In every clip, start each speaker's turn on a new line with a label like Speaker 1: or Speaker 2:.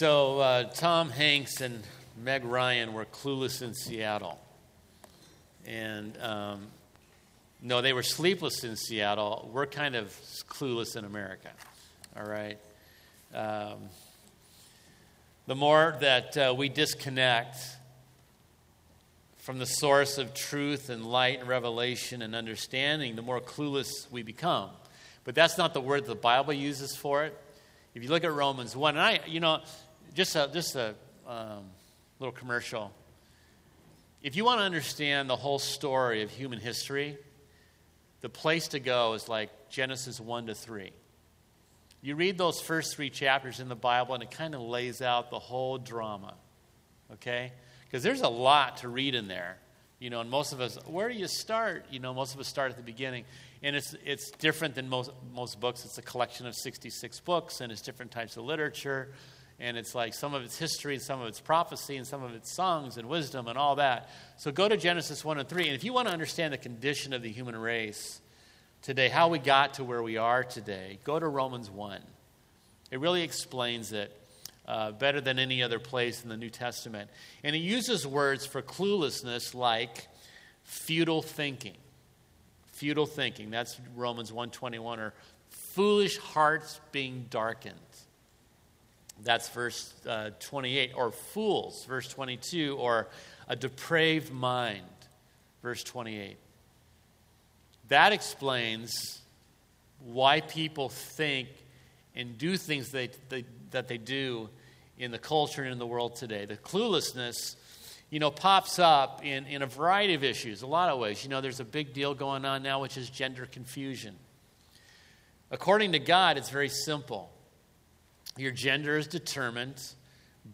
Speaker 1: So, uh, Tom Hanks and Meg Ryan were clueless in Seattle. And um, no, they were sleepless in Seattle. We're kind of clueless in America. All right? Um, the more that uh, we disconnect from the source of truth and light and revelation and understanding, the more clueless we become. But that's not the word the Bible uses for it. If you look at Romans 1, and I, you know, just a, just a um, little commercial. If you want to understand the whole story of human history, the place to go is like Genesis 1 to 3. You read those first three chapters in the Bible, and it kind of lays out the whole drama, okay? Because there's a lot to read in there. You know, and most of us, where do you start? You know, most of us start at the beginning. And it's, it's different than most, most books. It's a collection of 66 books, and it's different types of literature. And it's like some of it's history, and some of it's prophecy, and some of it's songs and wisdom and all that. So go to Genesis 1 and 3. And if you want to understand the condition of the human race today, how we got to where we are today, go to Romans 1. It really explains it uh, better than any other place in the New Testament. And it uses words for cluelessness like futile thinking futile thinking. That's Romans 121 or foolish hearts being darkened. That's verse uh, 28 or fools verse 22 or a depraved mind verse 28. That explains why people think and do things they, they, that they do in the culture and in the world today. The cluelessness you know, pops up in, in a variety of issues, a lot of ways. You know, there's a big deal going on now, which is gender confusion. According to God, it's very simple. Your gender is determined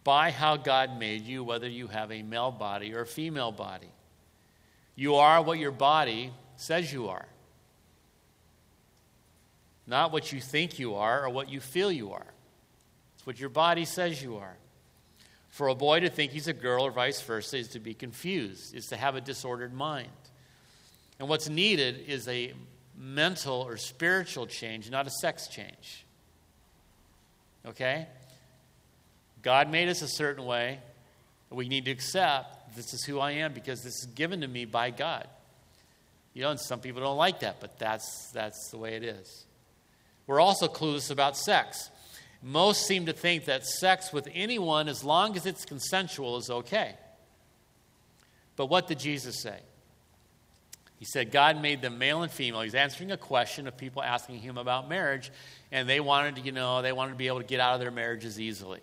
Speaker 1: by how God made you, whether you have a male body or a female body. You are what your body says you are, not what you think you are or what you feel you are. It's what your body says you are. For a boy to think he's a girl or vice versa is to be confused, is to have a disordered mind. And what's needed is a mental or spiritual change, not a sex change. Okay? God made us a certain way. We need to accept this is who I am because this is given to me by God. You know, and some people don't like that, but that's, that's the way it is. We're also clueless about sex. Most seem to think that sex with anyone, as long as it's consensual, is okay. But what did Jesus say? He said God made them male and female. He's answering a question of people asking him about marriage, and they wanted to, you know, they wanted to be able to get out of their marriages easily.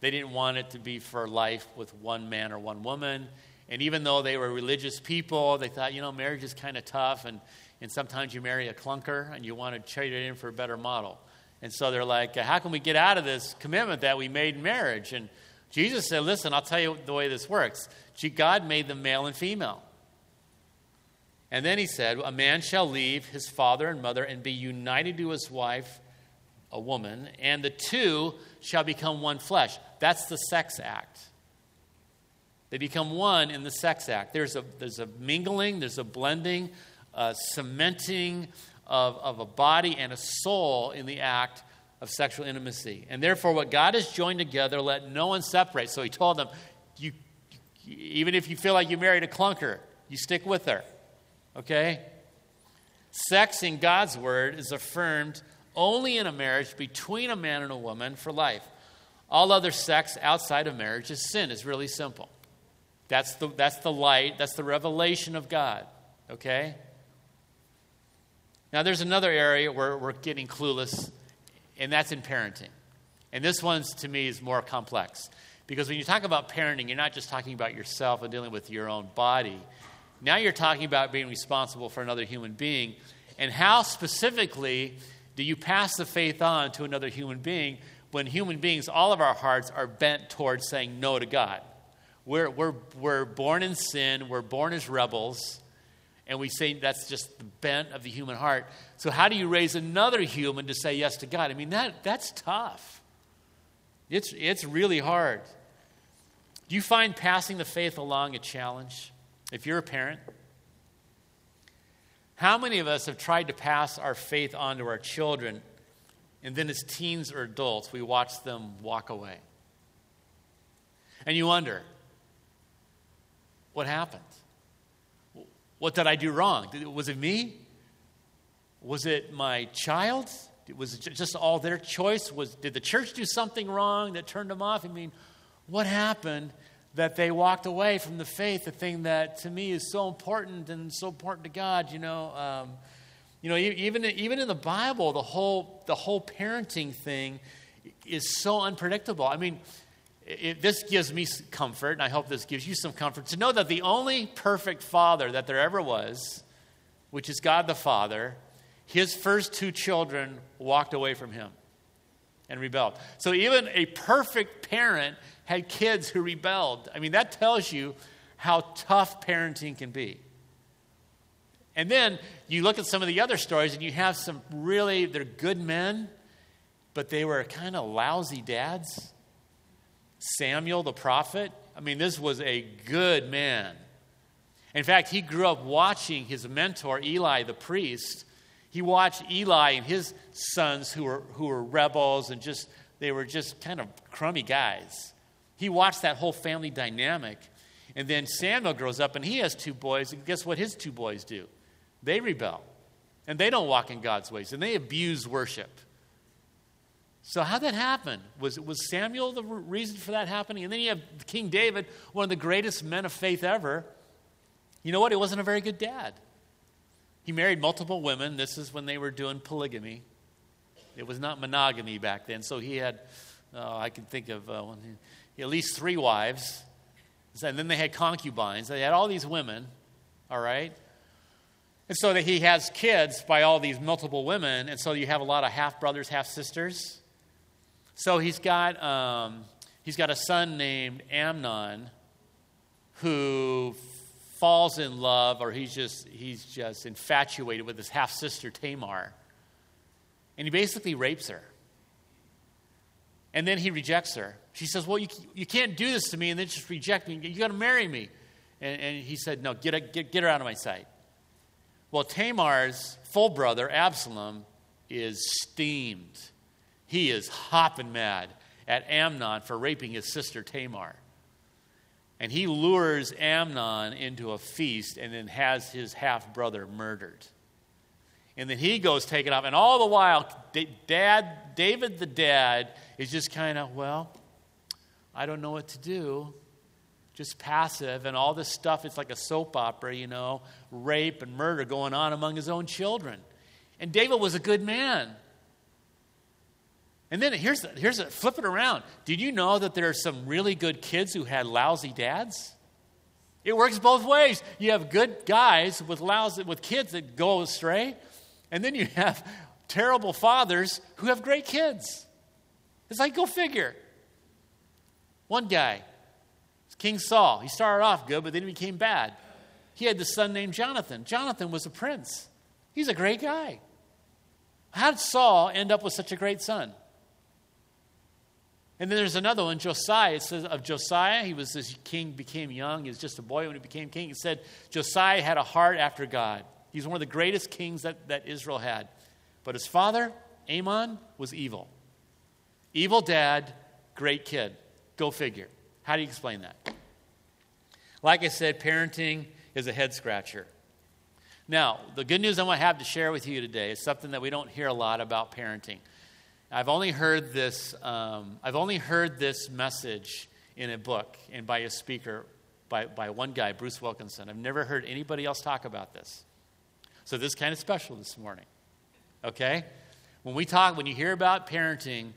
Speaker 1: They didn't want it to be for life with one man or one woman. And even though they were religious people, they thought, you know, marriage is kind of tough, and, and sometimes you marry a clunker and you want to trade it in for a better model. And so they're like, how can we get out of this commitment that we made in marriage? And Jesus said, listen, I'll tell you the way this works. God made them male and female. And then he said, A man shall leave his father and mother and be united to his wife, a woman, and the two shall become one flesh. That's the sex act. They become one in the sex act. There's a, there's a mingling, there's a blending, a cementing, of, of a body and a soul in the act of sexual intimacy. And therefore, what God has joined together, let no one separate. So he told them, you, even if you feel like you married a clunker, you stick with her. Okay? Sex in God's word is affirmed only in a marriage between a man and a woman for life. All other sex outside of marriage is sin. It's really simple. That's the, that's the light, that's the revelation of God. Okay? Now, there's another area where we're getting clueless, and that's in parenting. And this one, to me, is more complex. Because when you talk about parenting, you're not just talking about yourself and dealing with your own body. Now you're talking about being responsible for another human being. And how specifically do you pass the faith on to another human being when human beings, all of our hearts, are bent towards saying no to God? We're, we're, we're born in sin, we're born as rebels, and we say that's just the bent of the human heart. So, how do you raise another human to say yes to God? I mean, that, that's tough. It's, it's really hard. Do you find passing the faith along a challenge if you're a parent? How many of us have tried to pass our faith on to our children, and then as teens or adults, we watch them walk away? And you wonder, what happened? What did I do wrong? Was it me? Was it my child? Was it just all their choice? Was, did the church do something wrong that turned them off? I mean, what happened that they walked away from the faith, the thing that to me is so important and so important to God, you know? Um, you know, even, even in the Bible, the whole, the whole parenting thing is so unpredictable. I mean, it, this gives me comfort, and I hope this gives you some comfort to know that the only perfect father that there ever was, which is God the Father, his first two children walked away from him and rebelled. So even a perfect parent had kids who rebelled. I mean, that tells you how tough parenting can be. And then you look at some of the other stories, and you have some really, they're good men, but they were kind of lousy dads. Samuel the prophet, I mean, this was a good man. In fact, he grew up watching his mentor, Eli the priest. He watched Eli and his sons who were, who were rebels and just, they were just kind of crummy guys. He watched that whole family dynamic. And then Samuel grows up and he has two boys. And guess what his two boys do? They rebel. And they don't walk in God's ways. And they abuse worship. So, how'd that happen? Was, was Samuel the reason for that happening? And then you have King David, one of the greatest men of faith ever. You know what? He wasn't a very good dad. He married multiple women. This is when they were doing polygamy. It was not monogamy back then. So he had, oh, I can think of uh, at least three wives. And then they had concubines. They had all these women, all right? And so that he has kids by all these multiple women. And so you have a lot of half brothers, half sisters. So he's got, um, he's got a son named Amnon who falls in love, or he's just, he's just infatuated with his half sister Tamar. And he basically rapes her. And then he rejects her. She says, Well, you, you can't do this to me and then just reject me. You got to marry me. And, and, he said, No, get, get, get her out of my sight. Well, Tamar's full brother, Absalom, is steamed. He is hopping mad at Amnon for raping his sister Tamar. And he lures Amnon into a feast and then has his half brother murdered. And then he goes taken off. And all the while, dad, David the dad is just kind of, well, I don't know what to do. Just passive. And all this stuff, it's like a soap opera, you know, rape and murder going on among his own children. And David was a good man. And then here's, the, here's a, flip it around. Did you know that there are some really good kids who had lousy dads? It works both ways. You have good guys with lousy, with kids that go astray, and then you have terrible fathers who have great kids. It's like, go figure. One guy, King Saul, he started off good, but then he became bad. He had this son named Jonathan. Jonathan was a prince. He's a great guy. How did Saul end up with such a great son? And then there's another one, Josiah. It says of Josiah, he was this king, became young. He was just a boy when he became king. It said Josiah had a heart after God. He's one of the greatest kings that, that Israel had. But his father, Amon, was evil. Evil dad, great kid. Go figure. How do you explain that? Like I said, parenting is a head scratcher. Now, the good news I want to have to share with you today is something that we don't hear a lot about parenting. I've only heard this. Um, I've only heard this message in a book and by a speaker, by, by one guy, Bruce Wilkinson. I've never heard anybody else talk about this. So this is kind of special this morning. Okay, when we talk, when you hear about parenting,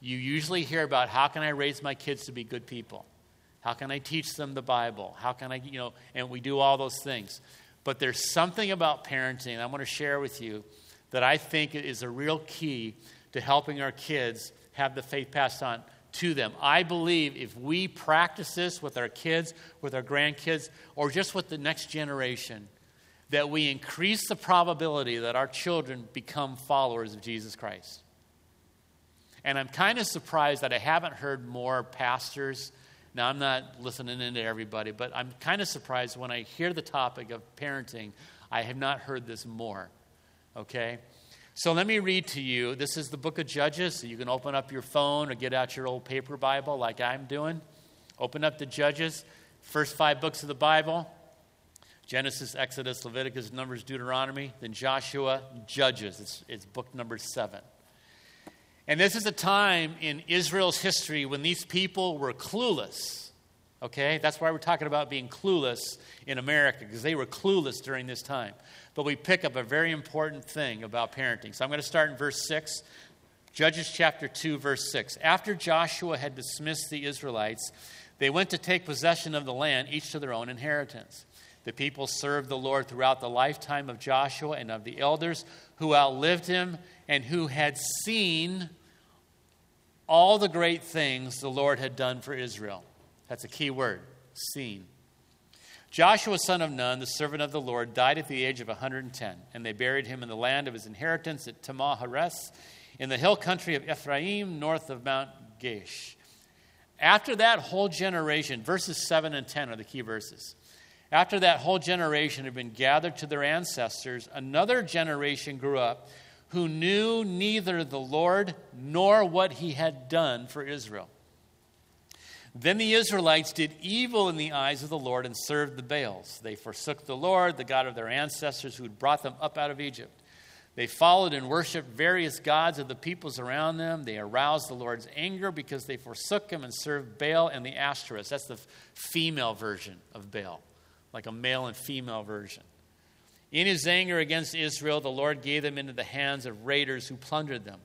Speaker 1: you usually hear about how can I raise my kids to be good people? How can I teach them the Bible? How can I, you know, and we do all those things. But there's something about parenting I want to share with you that I think is a real key to helping our kids have the faith passed on to them. I believe if we practice this with our kids, with our grandkids, or just with the next generation, that we increase the probability that our children become followers of Jesus Christ. And I'm kind of surprised that I haven't heard more pastors. Now, I'm not listening into everybody, but I'm kind of surprised when I hear the topic of parenting, I have not heard this more. Okay? So let me read to you. This is the book of Judges. So you can open up your phone or get out your old paper Bible like I'm doing. Open up the Judges, first five books of the Bible Genesis, Exodus, Leviticus, Numbers, Deuteronomy, then Joshua, Judges. It's, it's book number seven. And this is a time in Israel's history when these people were clueless. Okay? That's why we're talking about being clueless in America, because they were clueless during this time. But we pick up a very important thing about parenting. So I'm going to start in verse 6. Judges chapter 2, verse 6. After Joshua had dismissed the Israelites, they went to take possession of the land, each to their own inheritance. The people served the Lord throughout the lifetime of Joshua and of the elders who outlived him and who had seen all the great things the Lord had done for Israel. That's a key word seen. Joshua, son of Nun, the servant of the Lord, died at the age of 110, and they buried him in the land of his inheritance at Timnath Heres, in the hill country of Ephraim, north of Mount Gaash. After that whole generation, verses 7 and 10 are the key verses. After that whole generation had been gathered to their ancestors, another generation grew up who knew neither the Lord nor what he had done for Israel. Then the Israelites did evil in the eyes of the Lord and served the Baals. They forsook the Lord, the God of their ancestors who had brought them up out of Egypt. They followed and worshiped various gods of the peoples around them. They aroused the Lord's anger because they forsook him and served Baal and the Ashtoreth. That's the female version of Baal like a male and female version. In his anger against Israel, the Lord gave them into the hands of raiders who plundered them.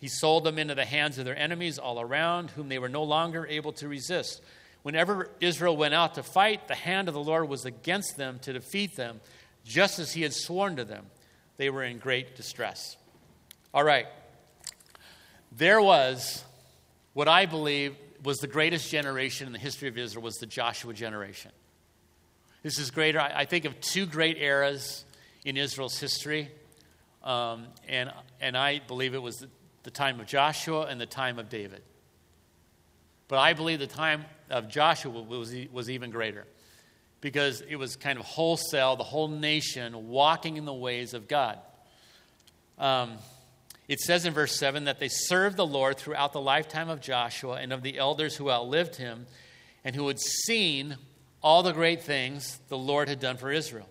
Speaker 1: He sold them into the hands of their enemies all around, whom they were no longer able to resist. Whenever Israel went out to fight, the hand of the Lord was against them to defeat them, just as he had sworn to them. They were in great distress. All right. There was what I believe was the greatest generation in the history of Israel was the Joshua generation. This is greater. I think of two great eras in Israel's history, um, and, and I believe it was the, the time of Joshua and the time of David. But I believe the time of Joshua was, was even greater because it was kind of wholesale, the whole nation walking in the ways of God. Um, it says in verse 7 that they served the Lord throughout the lifetime of Joshua and of the elders who outlived him and who had seen all the great things the Lord had done for Israel.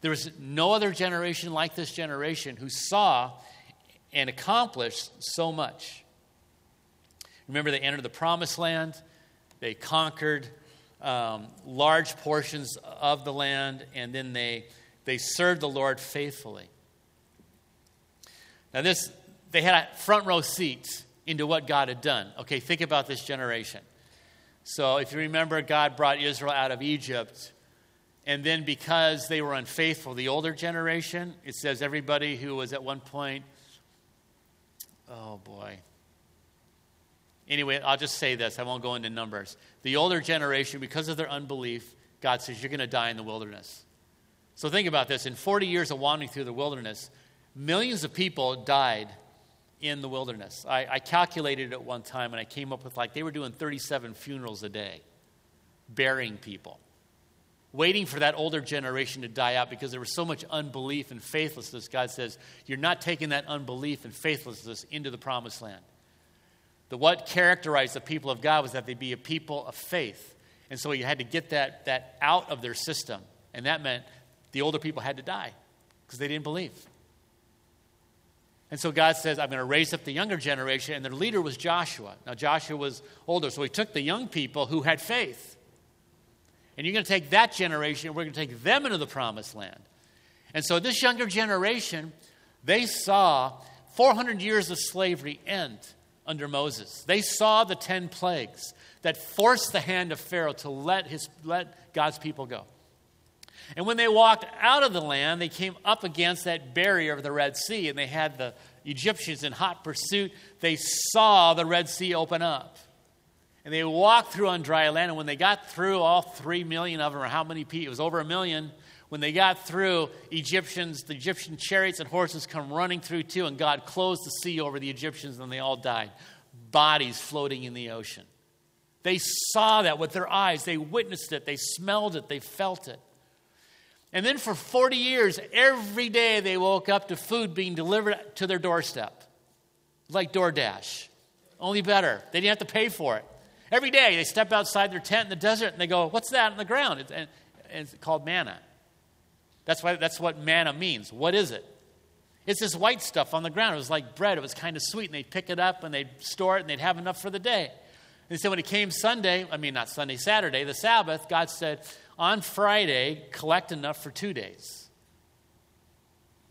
Speaker 1: There was no other generation like this generation who saw and accomplished so much. Remember, they entered the promised land, they conquered um, large portions of the land, and then they, they served the Lord faithfully. Now, this, they had a front row seat into what God had done. Okay, think about this generation. So, if you remember, God brought Israel out of Egypt. And then, because they were unfaithful, the older generation, it says everybody who was at one point, oh boy. Anyway, I'll just say this. I won't go into numbers. The older generation, because of their unbelief, God says, You're going to die in the wilderness. So, think about this. In 40 years of wandering through the wilderness, millions of people died in the wilderness. I, I calculated it one time and I came up with like they were doing 37 funerals a day, burying people, waiting for that older generation to die out because there was so much unbelief and faithlessness. God says, You're not taking that unbelief and faithlessness into the promised land. The, what characterized the people of God was that they be a people of faith. And so you had to get that, that out of their system. And that meant the older people had to die because they didn't believe. And so God says, I'm going to raise up the younger generation. And their leader was Joshua. Now, Joshua was older, so he took the young people who had faith. And you're going to take that generation, and we're going to take them into the promised land. And so, this younger generation, they saw 400 years of slavery end under Moses. They saw the 10 plagues that forced the hand of Pharaoh to let, his, let God's people go. And when they walked out of the land, they came up against that barrier of the Red Sea, and they had the Egyptians in hot pursuit. They saw the Red Sea open up. And they walked through on dry land, and when they got through, all three million of them, or how many people? It was over a million. When they got through, Egyptians, the Egyptian chariots and horses come running through too, and God closed the sea over the Egyptians, and they all died. Bodies floating in the ocean. They saw that with their eyes. They witnessed it. They smelled it. They felt it. And then for 40 years, every day they woke up to food being delivered to their doorstep, like DoorDash. Only better. They didn't have to pay for it. Every day they step outside their tent in the desert and they go, What's that on the ground? It's, and, and it's called manna. That's, why, that's what manna means. What is it? It's this white stuff on the ground. It was like bread. It was kind of sweet. And they'd pick it up and they'd store it and they'd have enough for the day. And so when it came Sunday, I mean, not Sunday, Saturday, the Sabbath, God said, on Friday, collect enough for two days.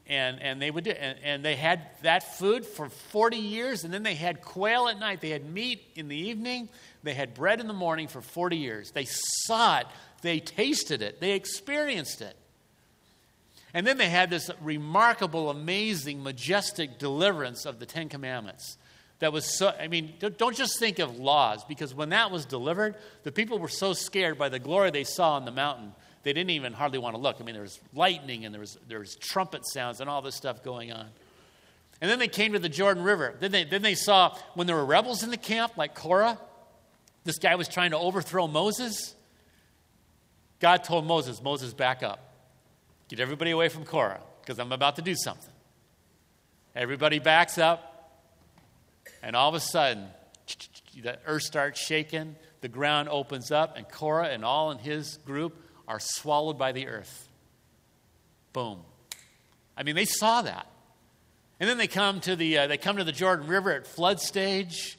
Speaker 1: And, and they would do, and, and they had that food for 40 years, and then they had quail at night. They had meat in the evening. They had bread in the morning for 40 years. They saw it, they tasted it, they experienced it. And then they had this remarkable, amazing, majestic deliverance of the Ten Commandments. That was so, I mean, don't just think of laws, because when that was delivered, the people were so scared by the glory they saw on the mountain, they didn't even hardly want to look. I mean, there was lightning and there was, there was trumpet sounds and all this stuff going on. And then they came to the Jordan River. Then they, then they saw when there were rebels in the camp, like Korah, this guy was trying to overthrow Moses. God told Moses, Moses, back up. Get everybody away from Korah because I'm about to do something. Everybody backs up, and all of a sudden, the earth starts shaking, the ground opens up, and Korah and all in his group are swallowed by the earth. Boom. I mean, they saw that. And then they come to the, uh, they come to the Jordan River at flood stage.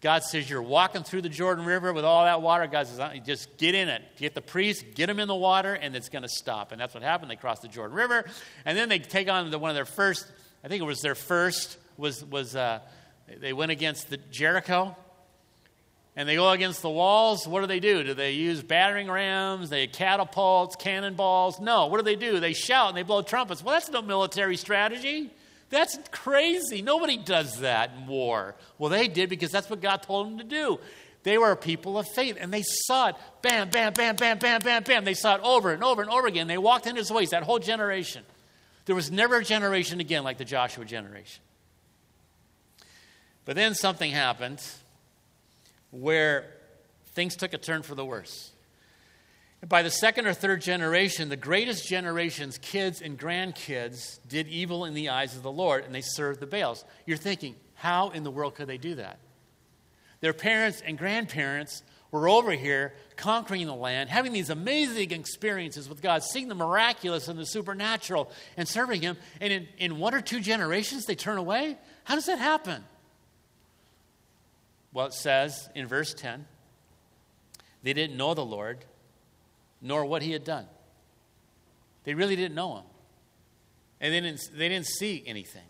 Speaker 1: God says, You're walking through the Jordan River with all that water. God says, Just get in it. Get the priests, get them in the water, and it's going to stop. And that's what happened. They crossed the Jordan River. And then they take on the, one of their first, I think it was their first, was, was uh, they went against the Jericho. And they go against the walls. What do they do? Do they use battering rams? They catapults, cannonballs? No. What do they do? They shout and they blow trumpets. Well, that's no military strategy. That's crazy. Nobody does that in war. Well, they did because that's what God told them to do. They were a people of faith, and they saw it bam, bam, bam, bam, bam, bam, bam. They saw it over and over and over again. They walked in his ways, that whole generation. There was never a generation again like the Joshua generation. But then something happened where things took a turn for the worse. By the second or third generation, the greatest generation's kids and grandkids did evil in the eyes of the Lord and they served the Baals. You're thinking, how in the world could they do that? Their parents and grandparents were over here conquering the land, having these amazing experiences with God, seeing the miraculous and the supernatural, and serving Him. And in, in one or two generations, they turn away? How does that happen? Well, it says in verse 10 they didn't know the Lord nor what he had done. They really didn't know him. And they didn't, they didn't see anything.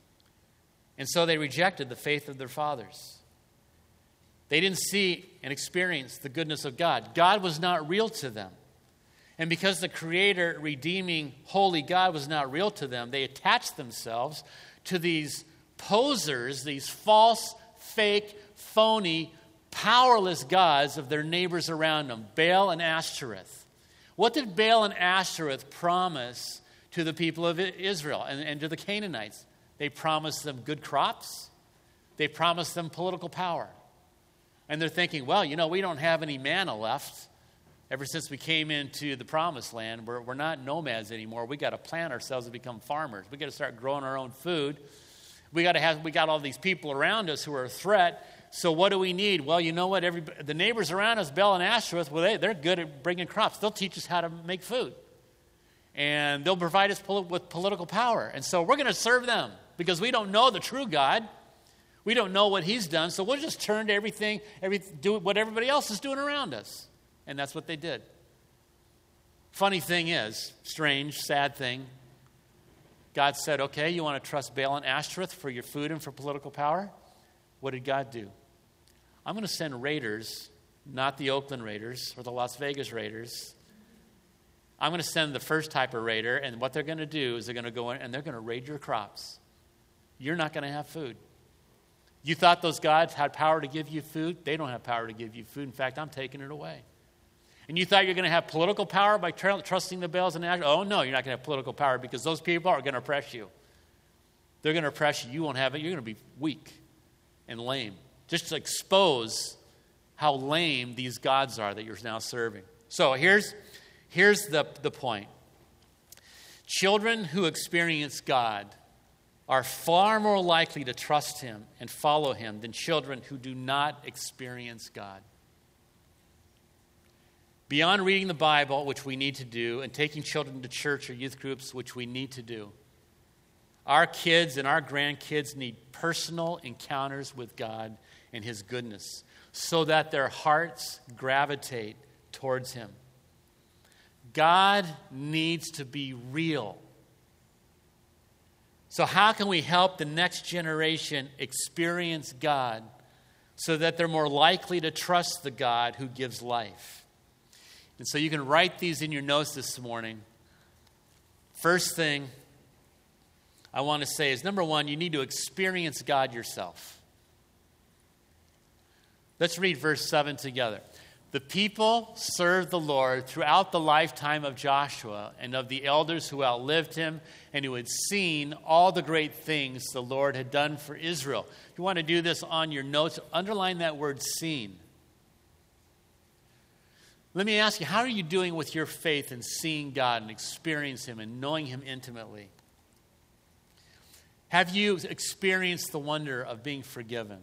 Speaker 1: And so they rejected the faith of their fathers. They didn't see and experience the goodness of God. God was not real to them. And because the Creator, redeeming, holy God was not real to them, they attached themselves to these posers, these false, fake, phony, powerless gods of their neighbors around them Baal and Ashtoreth. What did Baal and Ashtoreth promise to the people of Israel and, and to the Canaanites? They promised them good crops, they promised them political power. And they're thinking, well, you know, we don't have any manna left. Ever since we came into the promised land, we're, we're not nomads anymore. We got to plant ourselves to become farmers. We got to start growing our own food. We got to have, we got all these people around us who are a threat. So what do we need? Well, you know what? Every, the neighbors around us, Baal and Ashtoreth, well, they, they're good at bringing crops. They'll teach us how to make food. And they'll provide us pol- with political power. And so we're going to serve them because we don't know the true God. We don't know what he's done. So we'll just turn to everything, every, do what everybody else is doing around us. And that's what they did. Funny thing is, strange, sad thing, God said, okay, you want to trust Baal and Ashtoreth for your food and for political power? What did God do? I'm going to send raiders, not the Oakland Raiders or the Las Vegas Raiders. I'm going to send the first type of raider, and what they're going to do is they're going to go in and they're going to raid your crops. You're not going to have food. You thought those gods had power to give you food? They don't have power to give you food. In fact, I'm taking it away. And you thought you're going to have political power by tr- trusting the Baals and Ash? Oh, no, you're not going to have political power because those people are going to oppress you. They're going to oppress you. You won't have it. You're going to be weak and lame just to expose how lame these gods are that you're now serving. So here's, here's the, the point children who experience God are far more likely to trust Him and follow Him than children who do not experience God. Beyond reading the Bible, which we need to do, and taking children to church or youth groups, which we need to do, our kids and our grandkids need personal encounters with God and His goodness so that their hearts gravitate towards Him. God needs to be real. So, how can we help the next generation experience God so that they're more likely to trust the God who gives life? And so, you can write these in your notes this morning. First thing I want to say is number one, you need to experience God yourself. Let's read verse 7 together. The people served the Lord throughout the lifetime of Joshua and of the elders who outlived him and who had seen all the great things the Lord had done for Israel. If you want to do this on your notes, underline that word seen. Let me ask you, how are you doing with your faith in seeing God and experiencing Him and knowing Him intimately? Have you experienced the wonder of being forgiven?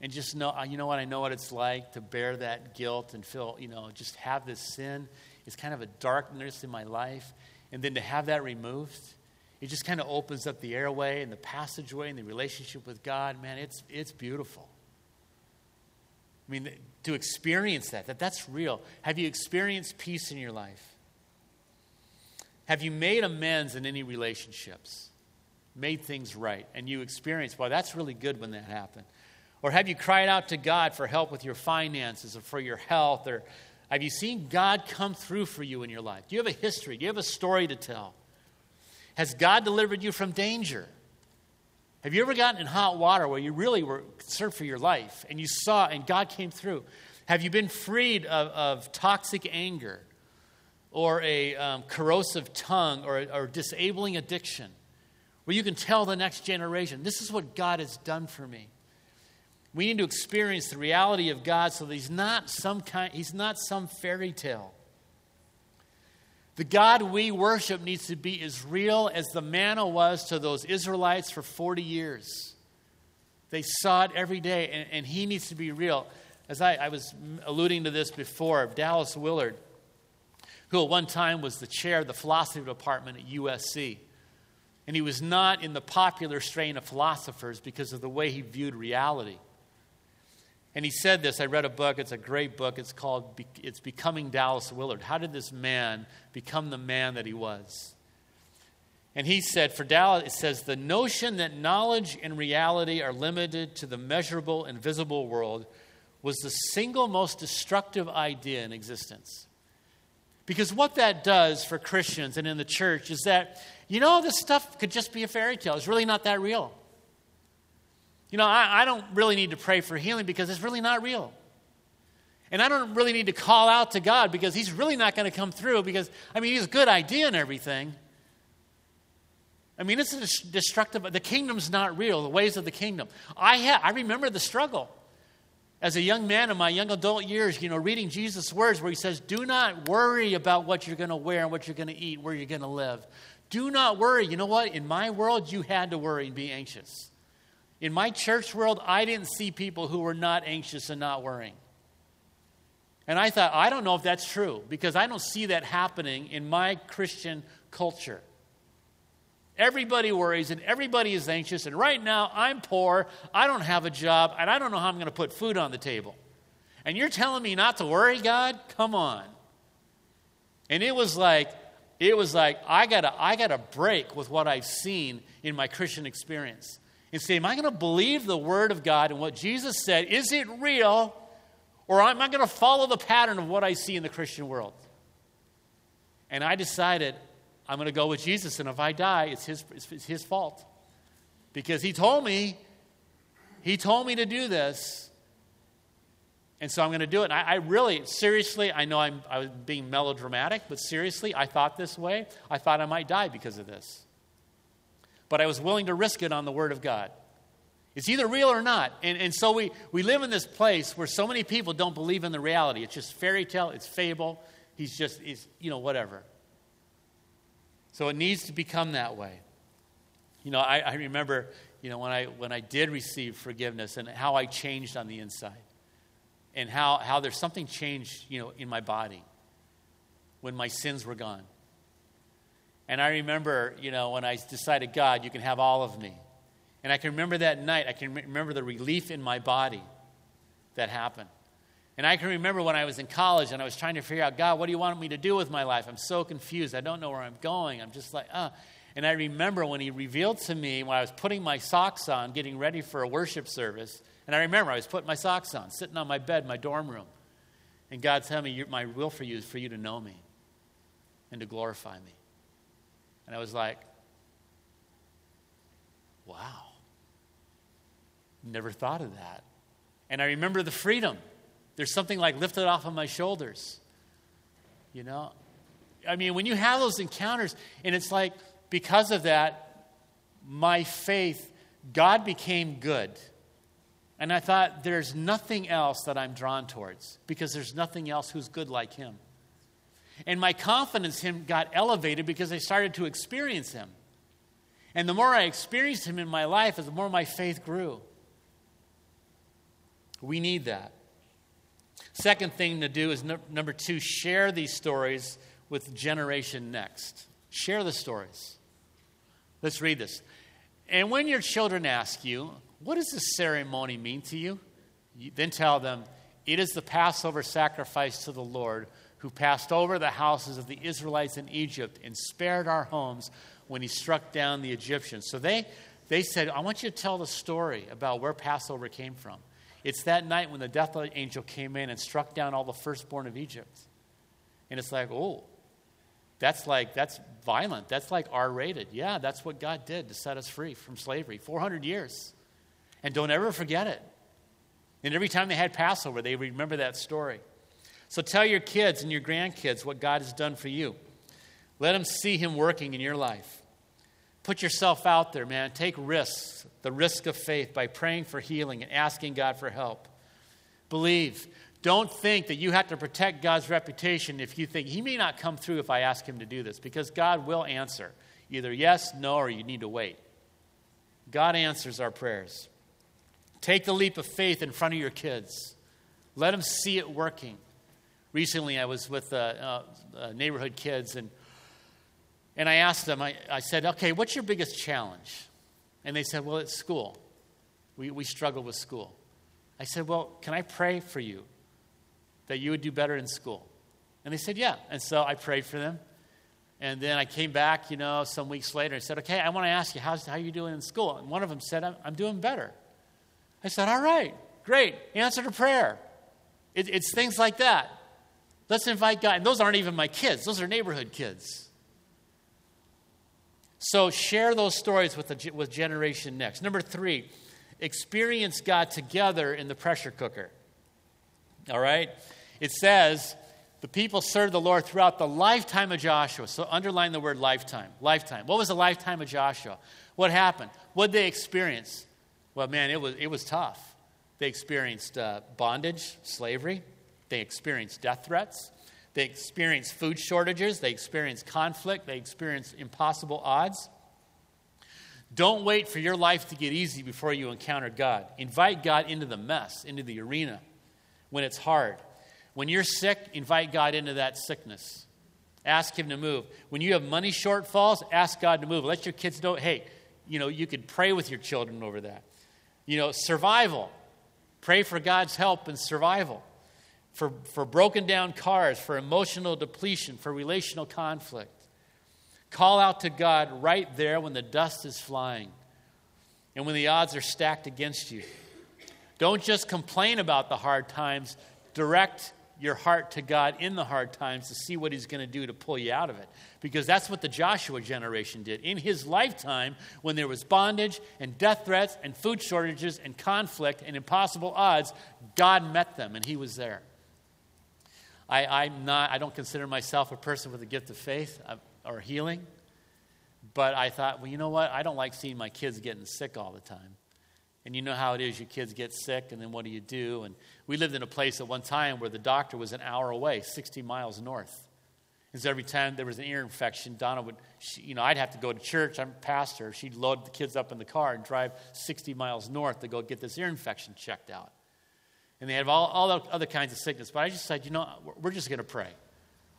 Speaker 1: And just know, you know what, I know what it's like to bear that guilt and feel, you know, just have this sin. It's kind of a darkness in my life. And then to have that removed, it just kind of opens up the airway and the passageway and the relationship with God. Man, it's, it's beautiful. I mean, to experience that, that that's real. Have you experienced peace in your life? Have you made amends in any relationships? made things right and you experienced, well, that's really good when that happened. Or have you cried out to God for help with your finances or for your health? Or have you seen God come through for you in your life? Do you have a history? Do you have a story to tell? Has God delivered you from danger? Have you ever gotten in hot water where you really were concerned for your life and you saw and God came through? Have you been freed of, of toxic anger or a um, corrosive tongue or, or disabling addiction? where you can tell the next generation, this is what God has done for me. We need to experience the reality of God so that He's not some kind, He's not some fairy tale. The God we worship needs to be as real as the manna was to those Israelites for 40 years. They saw it every day, and, and He needs to be real. As I, I was alluding to this before, Dallas Willard, who at one time was the chair of the philosophy department at USC. And he was not in the popular strain of philosophers because of the way he viewed reality. And he said this. I read a book. It's a great book. It's called It's Becoming Dallas Willard. How did this man become the man that he was? And he said, for Dallas, it says, the notion that knowledge and reality are limited to the measurable and visible world was the single most destructive idea in existence. Because what that does for Christians and in the church is that you know, this stuff could just be a fairy tale. It's really not that real. You know, I, I don't really need to pray for healing because it's really not real. And I don't really need to call out to God because He's really not going to come through because, I mean, He's a good idea and everything. I mean, it's a destructive, the kingdom's not real, the ways of the kingdom. I, ha- I remember the struggle as a young man in my young adult years, you know, reading Jesus' words where he says, Do not worry about what you're going to wear and what you're going to eat, where you're going to live. Do not worry. You know what? In my world, you had to worry and be anxious. In my church world, I didn't see people who were not anxious and not worrying. And I thought, I don't know if that's true because I don't see that happening in my Christian culture. Everybody worries and everybody is anxious. And right now, I'm poor, I don't have a job, and I don't know how I'm going to put food on the table. And you're telling me not to worry, God? Come on. And it was like, it was like, I gotta, I gotta break with what I've seen in my Christian experience and say, Am I gonna believe the Word of God and what Jesus said? Is it real? Or am I gonna follow the pattern of what I see in the Christian world? And I decided I'm gonna go with Jesus, and if I die, it's his, it's his fault. Because he told me, he told me to do this. And so I'm going to do it. I, I really, seriously, I know I'm, I was being melodramatic, but seriously, I thought this way. I thought I might die because of this. But I was willing to risk it on the Word of God. It's either real or not. And, and so we, we live in this place where so many people don't believe in the reality. It's just fairy tale, it's fable. He's just, he's, you know, whatever. So it needs to become that way. You know, I, I remember, you know, when I, when I did receive forgiveness and how I changed on the inside. and how, how there's something changed, you know, in my body when my sins were gone. And I remember, you know, when I decided, God, you can have all of me. And I can remember that night, I can remember the relief in my body that happened. And I can remember when I was in college and I was trying to figure out, God, what do you want me to do with my life? I'm so confused. I don't know where I'm going. I'm just like. Uh. And I remember when He revealed to me when I was putting my socks on, getting ready for a worship service. And I remember I was putting my socks on, sitting on my bed, in my dorm room. And God told me, My will for you is for you to know me and to glorify me. And I was like, wow. Never thought of that. And I remember the freedom. There's something like lifted off of my shoulders. You know? I mean, when you have those encounters, and it's like, because of that, my faith, God became good. And I thought, there's nothing else that I'm drawn towards because there's nothing else who's good like him. And my confidence in him got elevated because I started to experience him. And the more I experienced him in my life, the more my faith grew. We need that. Second thing to do is number two, share these stories with generation next. Share the stories. Let's read this. And when your children ask you, What does this ceremony mean to you? you then tell them, It is the Passover sacrifice to the Lord who passed over the houses of the Israelites in Egypt and spared our homes when he struck down the Egyptians. So they, they said, I want you to tell the story about where Passover came from. It's that night when the death angel came in and struck down all the firstborn of Egypt. And it's like, oh, that's like, that's violent. That's like R rated. Yeah, that's what God did to set us free from slavery. 400 years. And don't ever forget it. And every time they had Passover, they remember that story. So tell your kids and your grandkids what God has done for you. Let them see Him working in your life. Put yourself out there, man. Take risks, the risk of faith, by praying for healing and asking God for help. Believe. Don't think that you have to protect God's reputation if you think He may not come through if I ask Him to do this, because God will answer. Either yes, no, or you need to wait. God answers our prayers. Take the leap of faith in front of your kids. Let them see it working recently I was with uh, uh, uh, neighborhood kids, and, and I asked them, I, I said, okay, what's your biggest challenge? And they said, well, it's school. We, we struggle with school. I said, well, can I pray for you that you would do better in school? And they said, yeah. And so I prayed for them. And then I came back, you know, some weeks later and said, okay, I want to ask you, how's, how are you doing in school? And one of them said, I'm, I'm doing better. I said, all right, great. Answer to prayer. It, it's things like that. Let's invite God. And those aren't even my kids, those are neighborhood kids. So share those stories with, the, with Generation Next. Number three, experience God together in the pressure cooker. All right? It says, the people served the Lord throughout the lifetime of Joshua. So underline the word lifetime. Lifetime. What was the lifetime of Joshua? What happened? What did they experience? Well, man, it was, it was tough. They experienced uh, bondage, slavery. They experience death threats. They experience food shortages. They experience conflict. They experience impossible odds. Don't wait for your life to get easy before you encounter God. Invite God into the mess, into the arena when it's hard. When you're sick, invite God into that sickness. Ask Him to move. When you have money shortfalls, ask God to move. Let your kids know, hey, you know, you could pray with your children over that. You know, survival. Pray for God's help in survival for, for broken down cars, for emotional depletion, for relational conflict. Call out to God right there when the dust is flying and when the odds are stacked against you. Don't just complain about the hard times, direct your heart to God in the hard times to see what He's going to do to pull you out of it. Because that's what the Joshua generation did. In his lifetime, when there was bondage and death threats and food shortages and conflict and impossible odds, God met them and He was there. I, I'm not, I don't consider myself a person with a gift of faith uh, or healing. But I thought, well, you know what? I don't like seeing my kids getting sick all the time. And you know how it is your kids get sick, and then what do you do? And we lived in a place at one time where the doctor was an hour away, 60 miles north. And so every time there was an ear infection, Donna would, she, you know, I'd have to go to church. I'm a pastor. She'd load the kids up in the car and drive 60 miles north to go get this ear infection checked out. And they have all, all other kinds of sickness. But I just said, you know, we're just going to pray.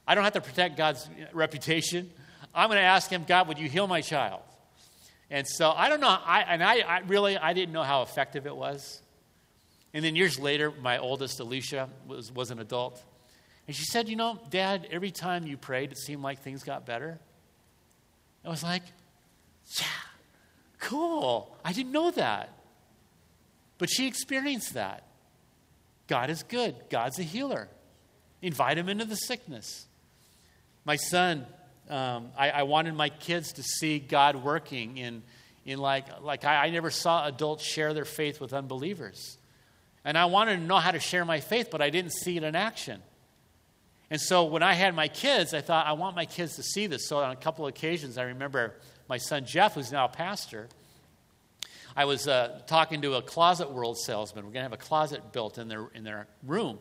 Speaker 1: I don't have to protect God's reputation. I'm going to ask him, God, would you heal my child? And so I don't know. I, and I, I really, I didn't know how effective it was. And then years later, my oldest, Alicia, was, was an adult. And she said, You know, Dad, every time you prayed, it seemed like things got better. I was like, Yeah, cool. I didn't know that. But she experienced that. God is good, God's a healer. Invite him into the sickness. My son, um, I, I, wanted my kids to see God working in, in like, like I, I never saw adults share their faith with unbelievers. And I wanted to know how to share my faith, but I didn't see it in action. And so when I had my kids, I thought, I want my kids to see this. So on a couple of occasions, I remember my son Jeff, who's now a pastor, I was uh, talking to a Closet World salesman. We're going to have a closet built in their, in their room.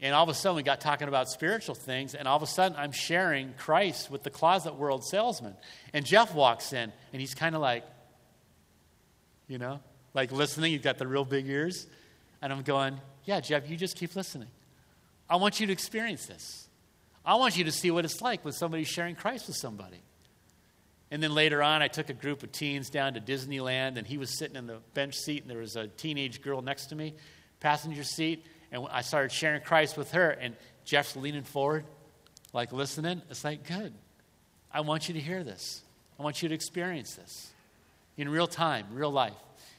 Speaker 1: And all of a sudden, we got talking about spiritual things, and all of a sudden, I'm sharing Christ with the Closet World salesman. And Jeff walks in, and he's kind of like, you know, like listening. He's got the real big ears. And I'm going, yeah, Jeff, you just keep listening. I want you to experience this. I want you to see what it's like when somebody's sharing Christ with somebody. And then later on, I took a group of teens down to Disneyland, and he was sitting in the bench seat, and there was a teenage girl next to me, passenger seat, and I started sharing Christ with her, and Jeff's leaning forward, like listening. It's like, good. I want you to hear this. I want you to experience this in real time, real life.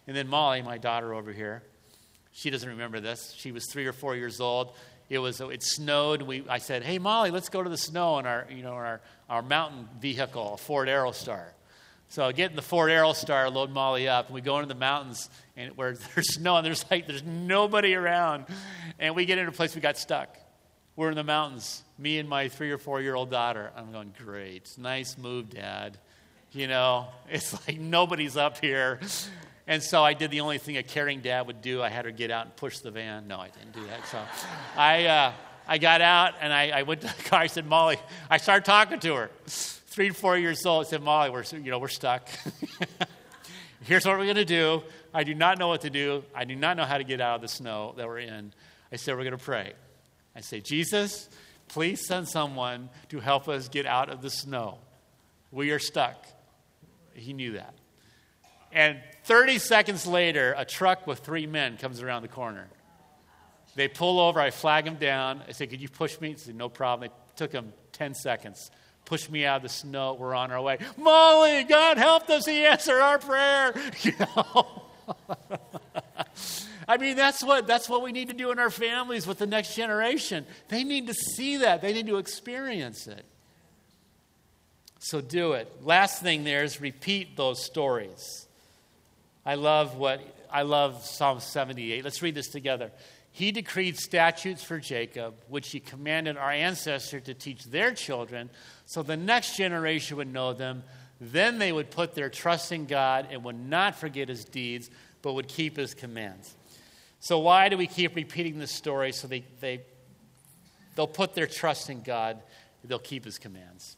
Speaker 1: And then Molly, my daughter over here, she doesn't remember this. She was three or four years old it was it snowed. We, I said, "Hey Molly, let's go to the snow in our you know our our mountain vehicle, a Ford Aerostar." So I get in the Ford Aerostar, load Molly up, and we go into the mountains and where there's snow and there's like there's nobody around, and we get into a place we got stuck. We're in the mountains, me and my three or four year old daughter. I'm going, great, nice move, Dad. You know, it's like nobody's up here. And so I did the only thing a caring dad would do. I had her get out and push the van. No, I didn't do that. So I, uh, I got out and I, I, went to the car. I said, Molly, I started talking to her. Three four years old. I said, Molly, we're, you know, we're stuck. Here's what we're going to do. I do not know what to do. I do not know how to get out of the snow that we're in. I said, we're going to pray. I say, Jesus, please send someone to help us get out of the snow. We are stuck. He knew that. And 30 seconds later, a truck with three men comes around the corner. They pull over. I flag them down. I say, Could you push me? He said, No problem. It took them 10 seconds. Push me out of the snow. We're on our way. Molly, God helped us. He answered our prayer. You know? I mean, that's what, that's what we need to do in our families with the next generation. They need to see that, they need to experience it. So do it. Last thing there is repeat those stories. I love what I love Psalm 78. Let's read this together. He decreed statutes for Jacob, which he commanded our ancestors to teach their children, so the next generation would know them. Then they would put their trust in God and would not forget his deeds, but would keep his commands. So, why do we keep repeating this story? So they, they, they'll put their trust in God, they'll keep his commands.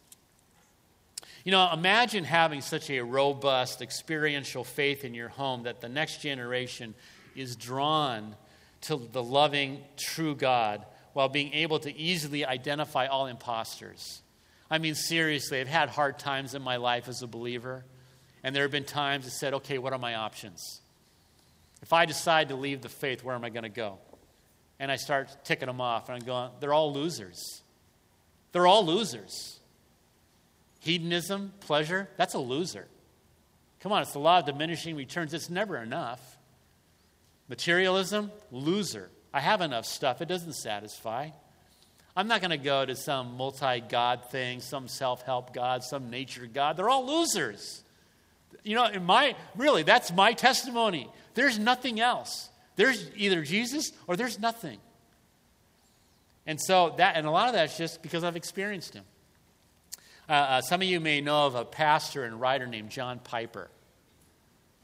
Speaker 1: You know, imagine having such a robust experiential faith in your home that the next generation is drawn to the loving, true God while being able to easily identify all imposters. I mean, seriously, I've had hard times in my life as a believer, and there have been times I said, okay, what are my options? If I decide to leave the faith, where am I going to go? And I start ticking them off, and I'm going, they're all losers. They're all losers. Hedonism, pleasure, that's a loser. Come on, it's the law of diminishing returns. It's never enough. Materialism, loser. I have enough stuff, it doesn't satisfy. I'm not going to go to some multi God thing, some self help God, some nature God. They're all losers. You know, in my, really, that's my testimony. There's nothing else. There's either Jesus or there's nothing. And so that, and a lot of that's just because I've experienced him. Uh, uh, some of you may know of a pastor and writer named John Piper.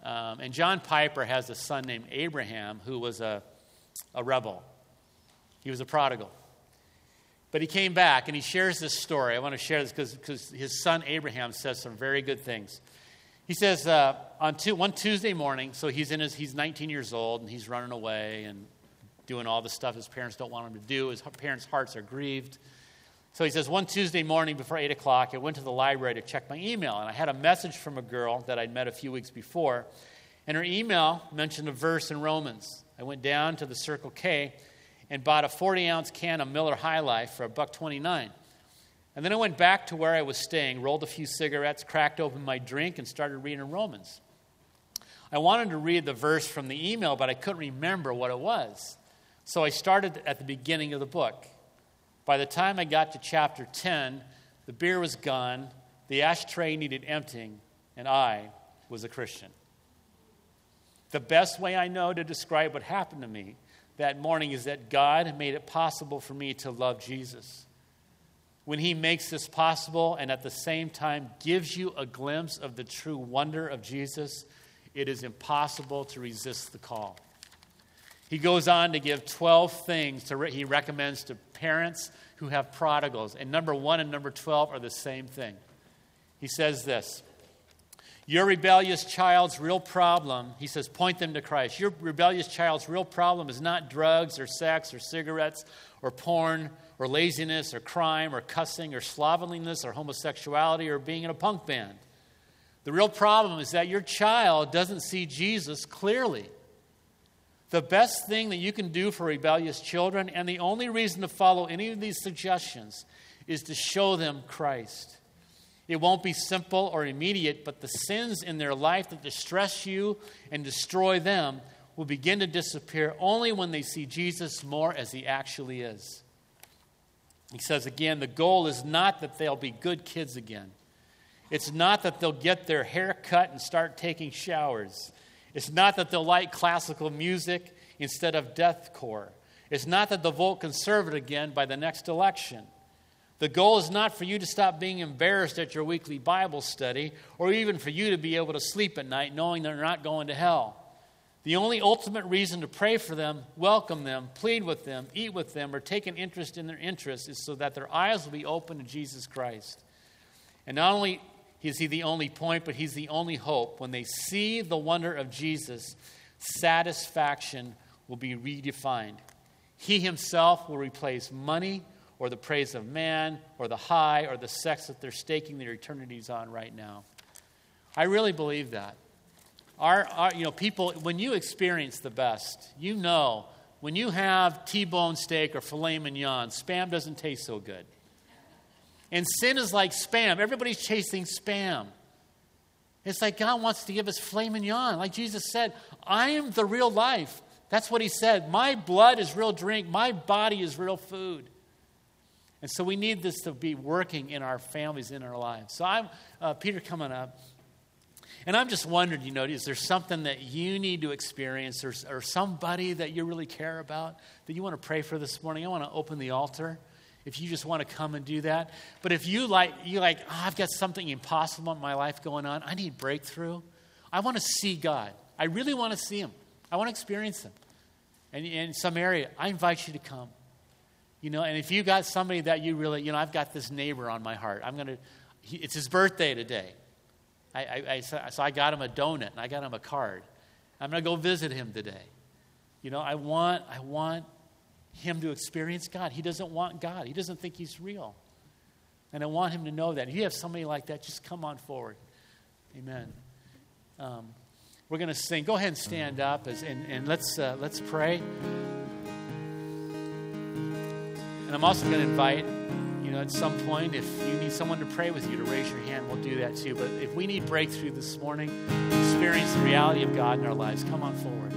Speaker 1: Um, and John Piper has a son named Abraham who was a, a rebel. He was a prodigal. But he came back and he shares this story. I want to share this because his son Abraham says some very good things. He says uh, on two, one Tuesday morning, so he's, in his, he's 19 years old and he's running away and doing all the stuff his parents don't want him to do. His parents' hearts are grieved. So he says, one Tuesday morning before 8 o'clock, I went to the library to check my email, and I had a message from a girl that I'd met a few weeks before. And her email mentioned a verse in Romans. I went down to the Circle K and bought a 40 ounce can of Miller High Life for a buck 29. And then I went back to where I was staying, rolled a few cigarettes, cracked open my drink, and started reading in Romans. I wanted to read the verse from the email, but I couldn't remember what it was. So I started at the beginning of the book. By the time I got to chapter 10, the beer was gone, the ashtray needed emptying, and I was a Christian. The best way I know to describe what happened to me that morning is that God made it possible for me to love Jesus. When He makes this possible and at the same time gives you a glimpse of the true wonder of Jesus, it is impossible to resist the call. He goes on to give 12 things to re- he recommends to parents who have prodigals. And number one and number 12 are the same thing. He says this Your rebellious child's real problem, he says, point them to Christ. Your rebellious child's real problem is not drugs or sex or cigarettes or porn or laziness or crime or cussing or slovenliness or homosexuality or being in a punk band. The real problem is that your child doesn't see Jesus clearly. The best thing that you can do for rebellious children, and the only reason to follow any of these suggestions, is to show them Christ. It won't be simple or immediate, but the sins in their life that distress you and destroy them will begin to disappear only when they see Jesus more as he actually is. He says again, the goal is not that they'll be good kids again. It's not that they'll get their hair cut and start taking showers. It's not that they'll like classical music instead of deathcore. It's not that they'll vote conservative again by the next election. The goal is not for you to stop being embarrassed at your weekly Bible study or even for you to be able to sleep at night knowing they're not going to hell. The only ultimate reason to pray for them, welcome them, plead with them, eat with them, or take an interest in their interests is so that their eyes will be open to Jesus Christ. And not only is he the only point, but he's the only hope. When they see the wonder of Jesus, satisfaction will be redefined. He himself will replace money or the praise of man or the high or the sex that they're staking their eternities on right now. I really believe that. Our, our, you know, people, when you experience the best, you know when you have T-bone steak or filet mignon, spam doesn't taste so good. And sin is like spam. Everybody's chasing spam. It's like God wants to give us filet mignon. Like Jesus said, I am the real life. That's what he said. My blood is real drink, my body is real food. And so we need this to be working in our families, in our lives. So I'm, uh, Peter coming up. And I'm just wondering, you know, is there something that you need to experience or, or somebody that you really care about that you want to pray for this morning? I want to open the altar if you just want to come and do that. But if you like, you like, oh, I've got something impossible in my life going on. I need breakthrough. I want to see God. I really want to see Him. I want to experience Him. And in some area, I invite you to come. You know, and if you got somebody that you really, you know, I've got this neighbor on my heart. I'm going to, it's his birthday today. I, I, I, so I got him a donut and I got him a card. I'm to go visit him today. You know, I want, I want him to experience God. He doesn't want God, he doesn't think he's real. And I want him to know that. If you have somebody like that, just come on forward. Amen. Um, we're going to sing. Go ahead and stand up as, and, and let's, uh, let's pray. And I'm also going to invite, you know, at some point, if you need someone to pray with you, to raise your hand, we'll do that too. But if we need breakthrough this morning, experience the reality of God in our lives, come on forward.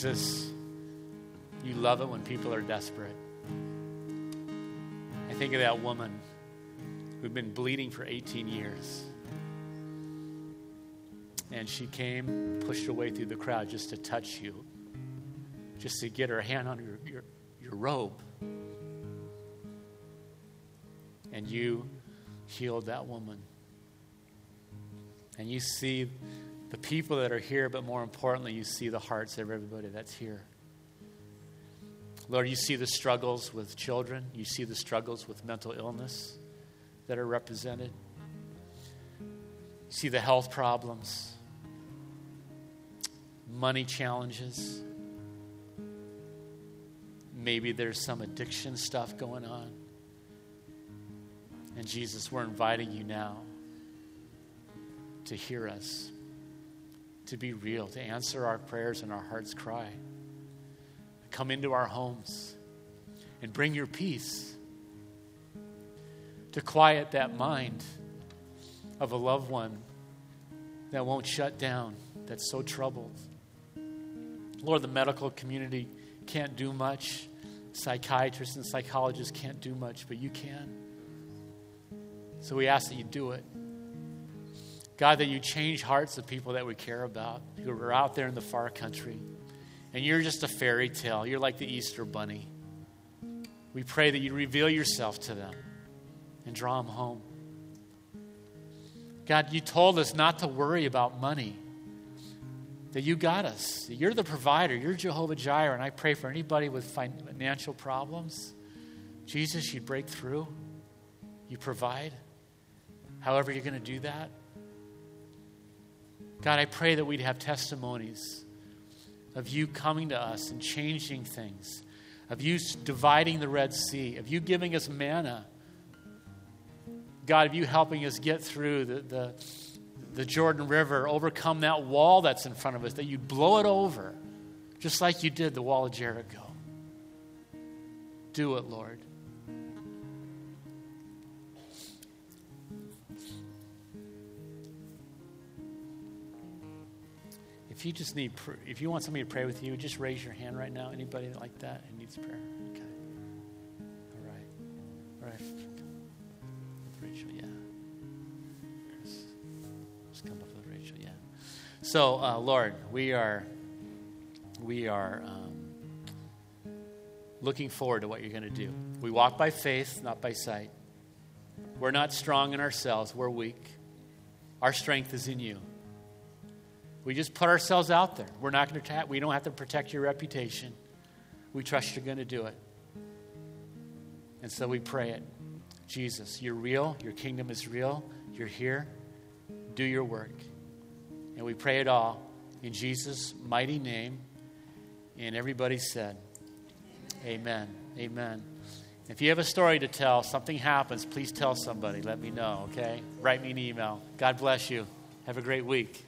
Speaker 1: Jesus, you love it when people are desperate. I think of that woman who'd been bleeding for 18 years. And she came, pushed her way through the crowd just to touch you, just to get her hand on your, your, your robe. And you healed that woman. And you see the people that are here, but more importantly, you see the hearts of everybody that's here. Lord, you see the struggles with children, you see the struggles with mental illness that are represented, you see the health problems, money challenges. Maybe there's some addiction stuff going on. And Jesus, we're inviting you now to hear us, to be real, to answer our prayers and our heart's cry. Come into our homes and bring your peace to quiet that mind of a loved one that won't shut down, that's so troubled. Lord, the medical community can't do much. Psychiatrists and psychologists can't do much, but you can. So we ask that you do it. God, that you change hearts of people that we care about, who are out there in the far country. And you're just a fairy tale. You're like the Easter bunny. We pray that you reveal yourself to them and draw them home. God, you told us not to worry about money, that you got us. You're the provider. You're Jehovah Jireh. And I pray for anybody with financial problems, Jesus, you break through, you provide however you're going to do that. God, I pray that we'd have testimonies of you coming to us and changing things, of you dividing the Red Sea, of you giving us manna. God, of you helping us get through the, the, the Jordan River, overcome that wall that's in front of us, that you'd blow it over, just like you did the wall of Jericho. Do it, Lord. If you just need, if you want somebody to pray with you, just raise your hand right now. Anybody like that who needs prayer? Okay. All right. All right. Rachel, yeah. Just come up with Rachel, yeah. So, uh, Lord, we are, we are um, looking forward to what you're going to do. We walk by faith, not by sight. We're not strong in ourselves. We're weak. Our strength is in you. We just put ourselves out there. We're not going to. we don't have to protect your reputation. We trust you're going to do it. And so we pray it. Jesus, you're real. Your kingdom is real. You're here. Do your work. And we pray it all in Jesus' mighty name. And everybody said, Amen. Amen. If you have a story to tell, something happens, please tell somebody. Let me know, okay? Write me an email. God bless you. Have a great week.